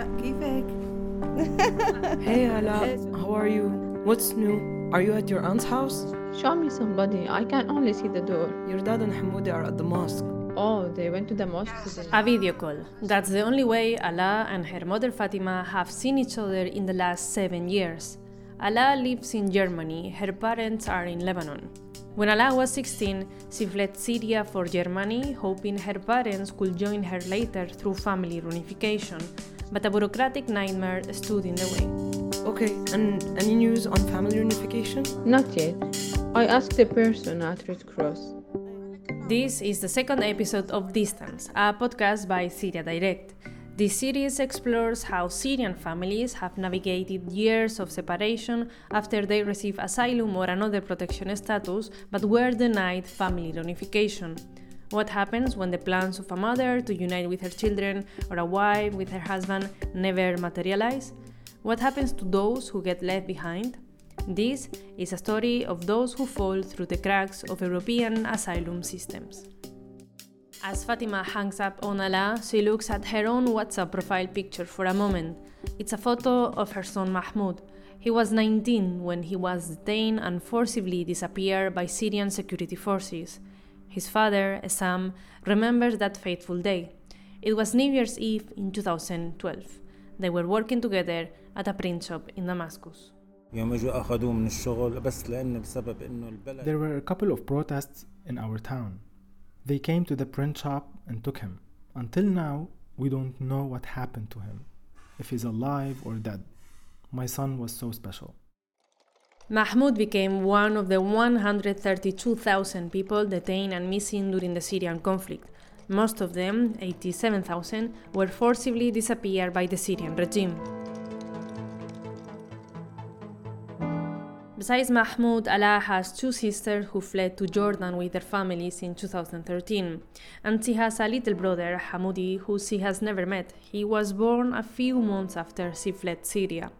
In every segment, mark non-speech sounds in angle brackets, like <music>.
<laughs> hey <laughs> Ala. how are you? What's new? Are you at your aunt's house? Show me somebody. I can only see the door. Your dad and Hamoudi are at the mosque. Oh, they went to the mosque today. A video call. That's the only way Ala and her mother Fatima have seen each other in the last seven years. Ala lives in Germany. Her parents are in Lebanon. When Ala was 16, she fled Syria for Germany, hoping her parents could join her later through family reunification but a bureaucratic nightmare stood in the way. Okay, and any news on family reunification? Not yet. I asked the person at Red Cross. This is the second episode of Distance, a podcast by Syria Direct. This series explores how Syrian families have navigated years of separation after they receive asylum or another protection status but were denied family reunification. What happens when the plans of a mother to unite with her children or a wife with her husband never materialize? What happens to those who get left behind? This is a story of those who fall through the cracks of European asylum systems. As Fatima hangs up on Ala, she looks at her own WhatsApp profile picture for a moment. It's a photo of her son Mahmoud. He was 19 when he was detained and forcibly disappeared by Syrian security forces his father, Essam, remembers that fateful day. It was New Year's Eve in 2012. They were working together at a print shop in Damascus. There were a couple of protests in our town. They came to the print shop and took him. Until now, we don't know what happened to him, if he's alive or dead. My son was so special. Mahmoud became one of the 132,000 people detained and missing during the Syrian conflict. Most of them, 87,000, were forcibly disappeared by the Syrian regime. Besides Mahmoud, Ala has two sisters who fled to Jordan with their families in 2013. And she has a little brother, Hamoudi, who she has never met. He was born a few months after she fled Syria.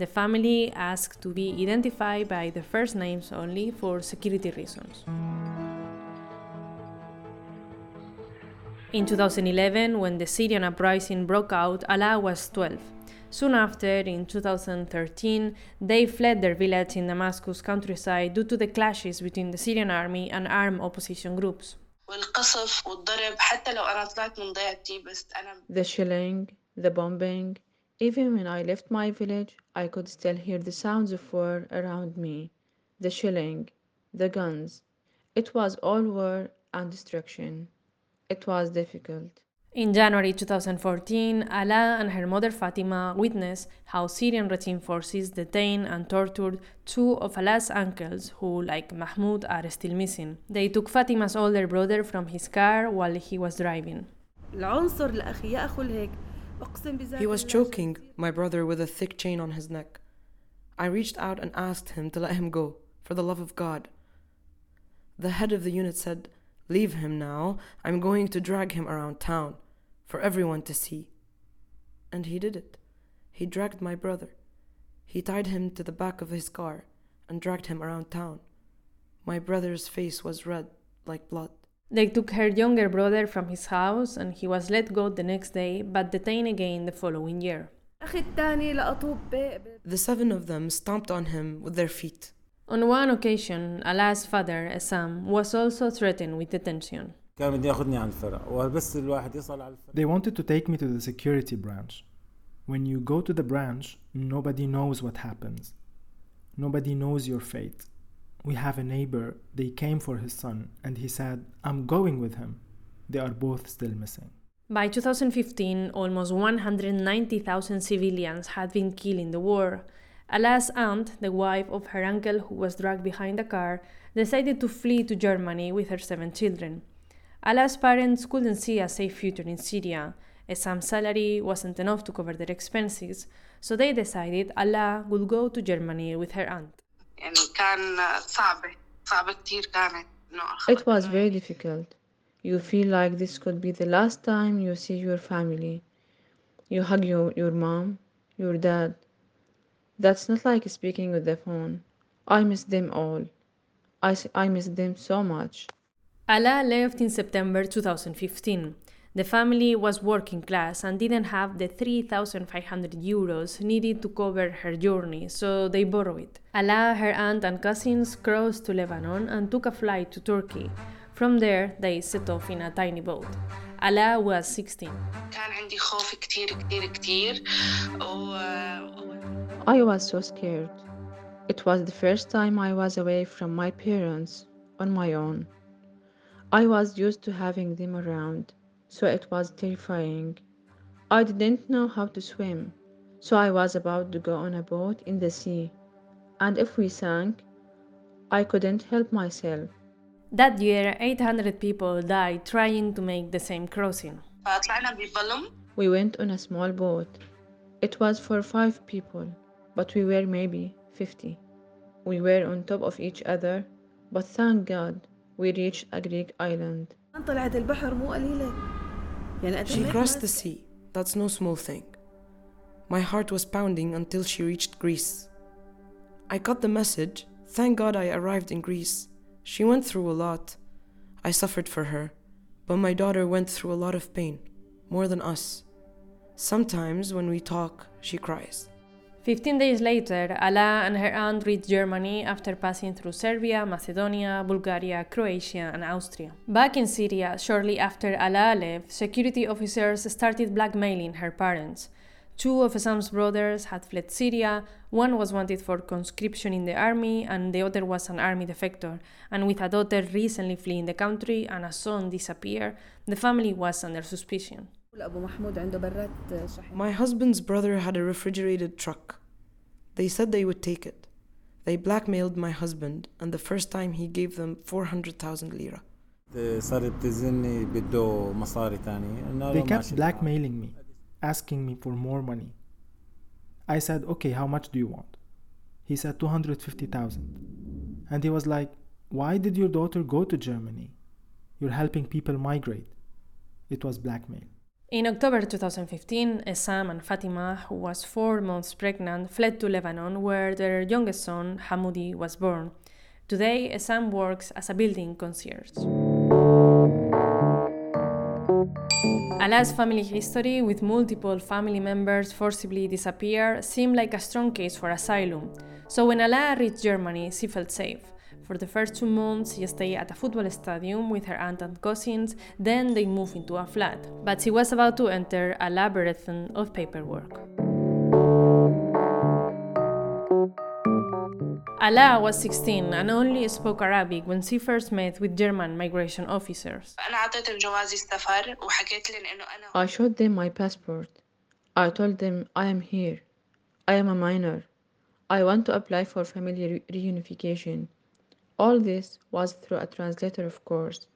The family asked to be identified by the first names only for security reasons. In 2011, when the Syrian uprising broke out, Alaa was 12. Soon after, in 2013, they fled their village in Damascus countryside due to the clashes between the Syrian army and armed opposition groups. The shelling, the bombing, Even when I left my village, I could still hear the sounds of war around me. The shelling, the guns. It was all war and destruction. It was difficult. In January 2014, Ala and her mother Fatima witnessed how Syrian regime forces detained and tortured two of Ala's uncles who, like Mahmoud, are still missing. They took Fatima's older brother from his car while he was driving. العنصر لأخي يا أخو الهيك أقسم بذات he was choking my brother with a thick chain on his neck. I reached out and asked him to let him go, for the love of God. The head of the unit said, Leave him now. I'm going to drag him around town for everyone to see. And he did it. He dragged my brother. He tied him to the back of his car and dragged him around town. My brother's face was red like blood. They took her younger brother from his house and he was let go the next day but detained again the following year. The seven of them stomped on him with their feet. On one occasion, Ala's father, Essam, was also threatened with detention. They wanted to take me to the security branch. When you go to the branch, nobody knows what happens. Nobody knows your fate. We have a neighbor, they came for his son, and he said, I'm going with him. They are both still missing. By 2015, almost 190,000 civilians had been killed in the war. Ala's aunt, the wife of her uncle who was dragged behind a car, decided to flee to Germany with her seven children. Ala's parents couldn't see a safe future in Syria, as some salary wasn't enough to cover their expenses, so they decided Ala would go to Germany with her aunt. يعني كان صعبة صعبة كتير كانت إنه It was very difficult. You feel like this could be the last time you see your family. You hug your, your mom, your dad. That's not like speaking with the phone. I miss them all. I, s- I miss them so much. Ala left in September 2015. The family was working class and didn't have the 3,500 euros needed to cover her journey, so they borrowed. it. Ala, her aunt, and cousins crossed to Lebanon and took a flight to Turkey. From there, they set off in a tiny boat. Ala was 16. I was so scared. It was the first time I was away from my parents on my own. I was used to having them around so it was terrifying. I didn't know how to swim, so I was about to go on a boat in the sea, and if we sank, I couldn't help myself. That year, 800 people died trying to make the same crossing. فطلعنا بفيلم We went on a small boat. It was for five people, but we were maybe 50. We were on top of each other, but thank God we reached a Greek island. طلعت البحر مو قليلة يعني قد she crossed the sea. That's no small thing. My heart was pounding until she reached Greece. I got the message. Thank God I arrived in Greece. She went through a lot. I suffered for her, but my daughter went through a lot of pain, more than us. Sometimes when we talk, she cries. 15 days later, Ala and her aunt reached Germany after passing through Serbia, Macedonia, Bulgaria, Croatia, and Austria. Back in Syria, shortly after Ala left, security officers started blackmailing her parents. Two of Essam's brothers had fled Syria, one was wanted for conscription in the army, and the other was an army defector. And with a daughter recently fleeing the country and a son disappeared, the family was under suspicion. My husband's brother had a refrigerated truck. They said they would take it. They blackmailed my husband, and the first time he gave them 400,000 lira. They kept blackmailing me, asking me for more money. I said, Okay, how much do you want? He said 250,000. And he was like, Why did your daughter go to Germany? You're helping people migrate. It was blackmail. In October 2015, Essam and Fatima, who was four months pregnant, fled to Lebanon, where their youngest son, Hamoudi, was born. Today, Essam works as a building concierge. Ala's family history, with multiple family members forcibly disappear, seemed like a strong case for asylum. So when Ala reached Germany, she felt safe. For the first two months, she stayed at a football stadium with her aunt and cousins, then they moved into a flat. But she was about to enter a labyrinth of paperwork. Ala was 16 and only spoke Arabic when she first met with German migration officers. I showed them my passport. I told them I am here. I am a minor. I want to apply for family re reunification. All this was through a translator, of course,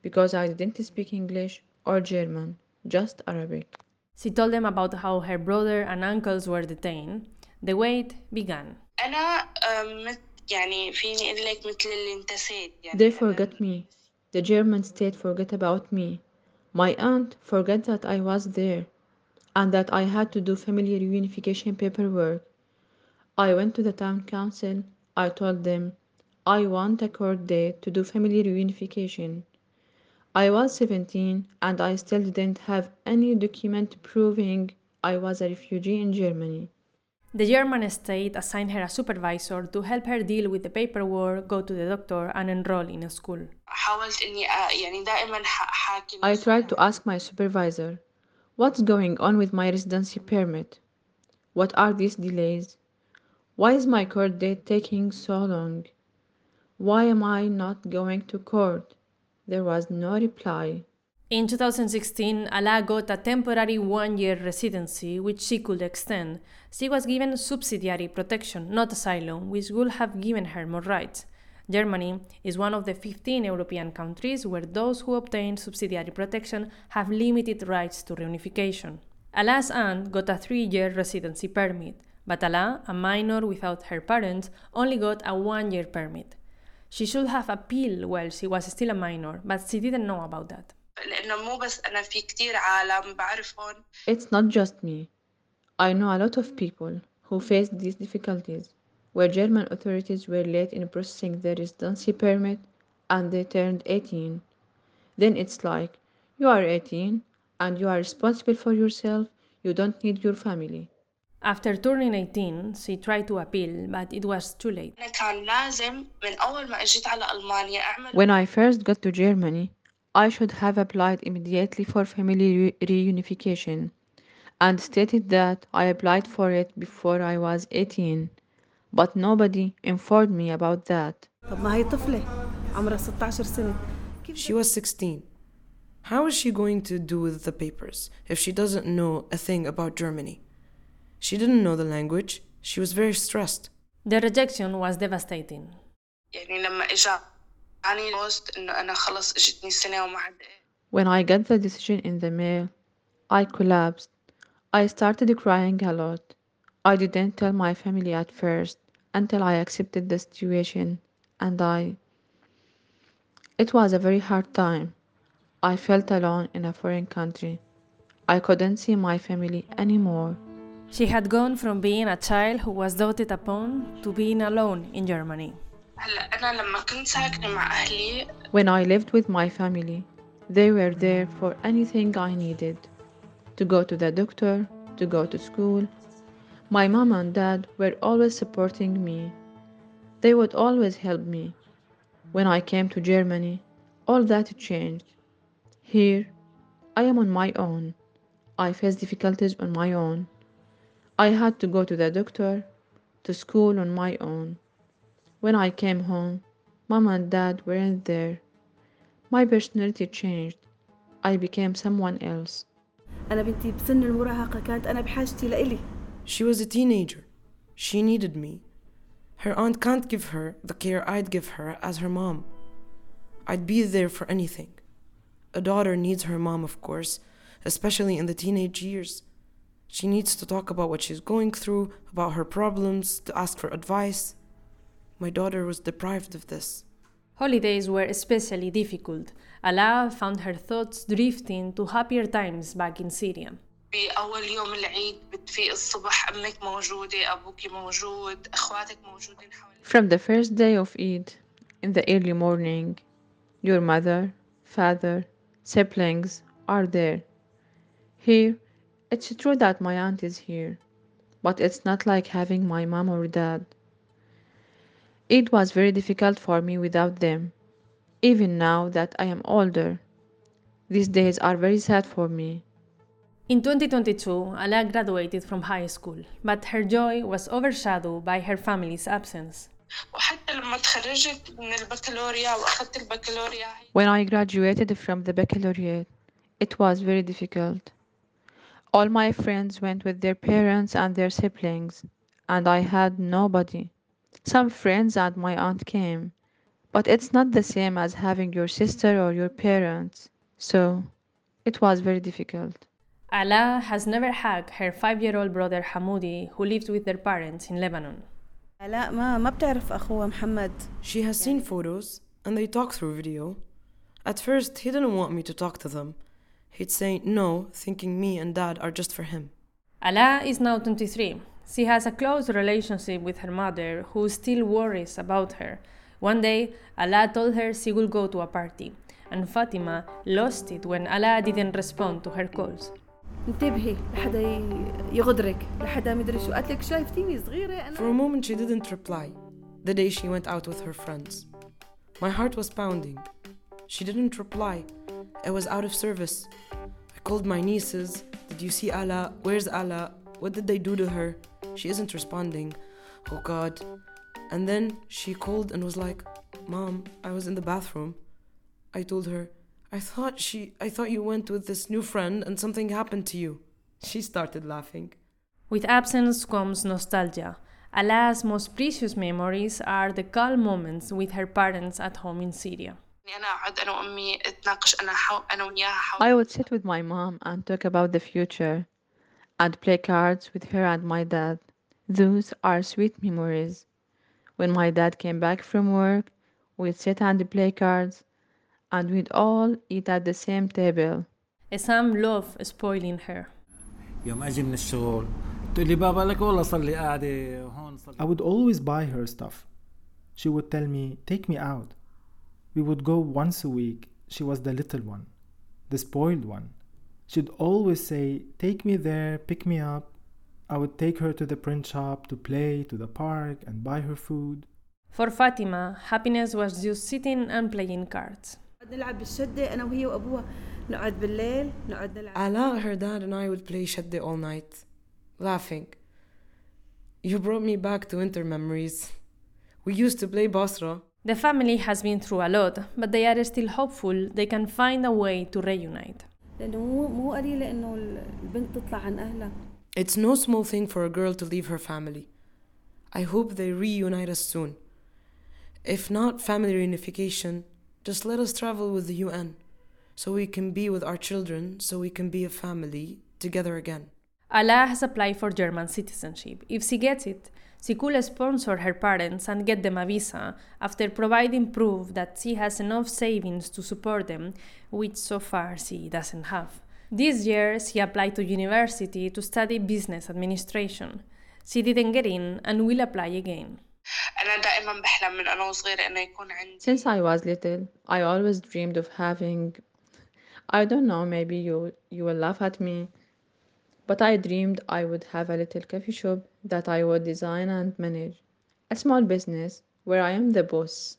because I didn't speak English or German, just Arabic. She told them about how her brother and uncles were detained. The wait began. They forgot me. The German state forgot about me. My aunt forgot that I was there and that I had to do family reunification paperwork. I went to the town council. I told them I want a court date to do family reunification. I was 17 and I still didn't have any document proving I was a refugee in Germany. The German state assigned her a supervisor to help her deal with the paperwork, go to the doctor, and enroll in a school. I tried to ask my supervisor, what's going on with my residency permit? What are these delays? Why is my court date taking so long? Why am I not going to court? There was no reply. In 2016, Ala got a temporary one year residency, which she could extend. She was given subsidiary protection, not asylum, which would have given her more rights. Germany is one of the 15 European countries where those who obtain subsidiary protection have limited rights to reunification. Ala's aunt got a three year residency permit, but Ala, a minor without her parents, only got a one year permit. She should have appealed while she was still a minor, but she didn't know about that. It's not just me. I know a lot of people who faced these difficulties, where German authorities were late in processing their residency permit and they turned 18. Then it's like, you are 18 and you are responsible for yourself, you don't need your family. After turning 18, she tried to appeal, but it was too late. When I first got to Germany, I should have applied immediately for family reunification and stated that I applied for it before I was 18, but nobody informed me about that. She was 16. How is she going to do with the papers if she doesn't know a thing about Germany? She didn't know the language. She was very stressed. The rejection was devastating. When I got the decision in the mail, I collapsed. I started crying a lot. I didn't tell my family at first until I accepted the situation and I. It was a very hard time. I felt alone in a foreign country. I couldn't see my family anymore. She had gone from being a child who was doted upon to being alone in Germany. When I lived with my family, they were there for anything I needed to go to the doctor, to go to school. My mom and dad were always supporting me. They would always help me. When I came to Germany, all that changed. Here, I am on my own. I face difficulties on my own. I had to go to the doctor, to school on my own. When I came home, mom and dad weren't there. My personality changed. I became someone else. أنا بنتي بسن المراهقة كانت أنا بحاجتي لإلي She was a teenager. She needed me. Her aunt can't give her the care I'd give her as her mom. I'd be there for anything. A daughter needs her mom, of course, especially in the teenage years. She needs to talk about what she's going through, about her problems, to ask for advice. My daughter was deprived of this. Holidays were especially difficult. Ala found her thoughts drifting to happier times back in Syria. بأول يوم العيد بتفيق الصبح أمك موجودة أبوك موجود أخواتك موجودين حواليك From the first day of Eid, in the early morning, your mother, father, siblings are there. Here, it's true that my aunt is here, but it's not like having my mom or dad. It was very difficult for me without them, even now that I am older. These days are very sad for me. In 2022, Ala graduated from high school, but her joy was overshadowed by her family's absence. When I graduated from the baccalaureate, it was very difficult. All my friends went with their parents and their siblings, and I had nobody. Some friends and my aunt came, but it's not the same as having your sister or your parents. So it was very difficult. Ala has never hugged her five year old brother Hamoudi, who lived with their parents in Lebanon. She has seen photos and they talk through video. At first, he didn't want me to talk to them He'd say no, thinking me and dad are just for him. Ala is now 23. She has a close relationship with her mother, who still worries about her. One day, Ala told her she will go to a party, and Fatima lost it when Ala didn't respond to her calls. For a moment she didn't reply the day she went out with her friends. My heart was pounding. She didn't reply I was out of service. I called my nieces. Did you see Ala? Where's Ala? What did they do to her? She isn't responding. Oh God. And then she called and was like, Mom, I was in the bathroom. I told her, I thought she I thought you went with this new friend and something happened to you. She started laughing. With absence comes nostalgia. Ala's most precious memories are the calm moments with her parents at home in Syria. I would sit with my mom and talk about the future and play cards with her and my dad. Those are sweet memories. When my dad came back from work, we'd sit and play cards and we'd all eat at the same table. Some love spoiling her. I would always buy her stuff. She would tell me, Take me out. We would go once a week. She was the little one, the spoiled one. She'd always say, Take me there, pick me up. I would take her to the print shop to play, to the park, and buy her food. For Fatima, happiness was just sitting and playing cards. Ala, her dad, and I would play shadde all night, laughing. You brought me back to winter memories. We used to play Basra. The family has been through a lot, but they are still hopeful they can find a way to reunite. It's no small thing for a girl to leave her family. I hope they reunite us soon. If not family reunification, just let us travel with the UN so we can be with our children, so we can be a family together again. Alaa has applied for German citizenship. If she gets it, she could sponsor her parents and get them a visa after providing proof that she has enough savings to support them, which so far she doesn't have. This year, she applied to university to study business administration. She didn't get in and will apply again. Since I was little, I always dreamed of having. I don't know, maybe you, you will laugh at me, but I dreamed I would have a little coffee shop that I would design and manage. A small business where I am the boss.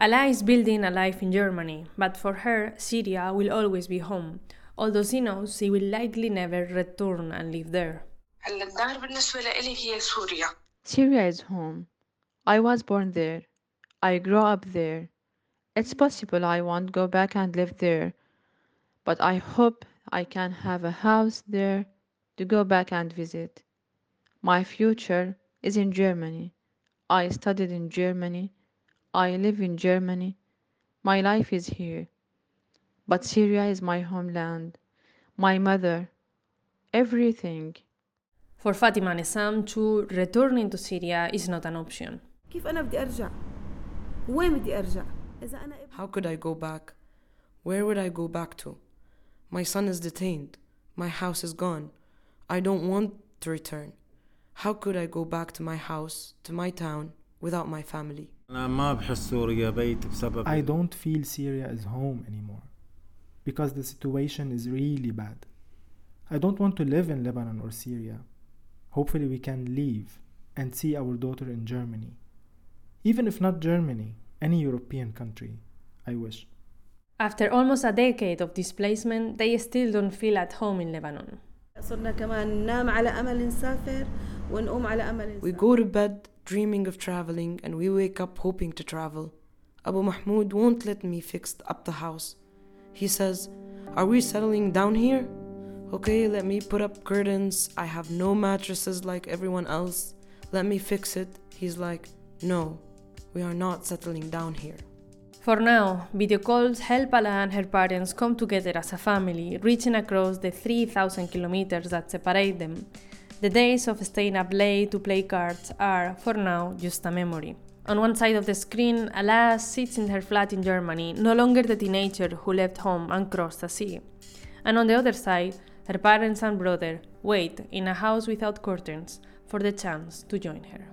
Ala is building a life in Germany, but for her, Syria will always be home, although she knows she will likely never return and live there. Syria is home. I was born there. I grew up there. It's possible I won't go back and live there, but I hope I can have a house there to go back and visit. My future is in Germany. I studied in Germany. I live in Germany. My life is here. But Syria is my homeland, my mother, everything. For Fatima and Essam too, returning to Syria is not an option. How could I go back? Where would I go back to? My son is detained. My house is gone. I don't want to return. How could I go back to my house, to my town, without my family? I don't feel Syria is home anymore because the situation is really bad. I don't want to live in Lebanon or Syria. Hopefully, we can leave and see our daughter in Germany. Even if not Germany, any European country, I wish. After almost a decade of displacement, they still don't feel at home in Lebanon. صرنا كمان ننام على أمل نسافر ونقوم على أمل We نسافر go to bed dreaming of traveling and we wake up hoping to travel. Abu Mahmoud won't let me fix up the house. He says, Are we settling down here? Okay, let me put up curtains. I have no mattresses like everyone else. Let me fix it. He's like, No, we are not settling down here. For now, video calls help Ala and her parents come together as a family, reaching across the 3,000 kilometers that separate them. The days of staying up late to play cards are, for now, just a memory. On one side of the screen, Ala sits in her flat in Germany, no longer the teenager who left home and crossed the sea. And on the other side, her parents and brother wait in a house without curtains for the chance to join her.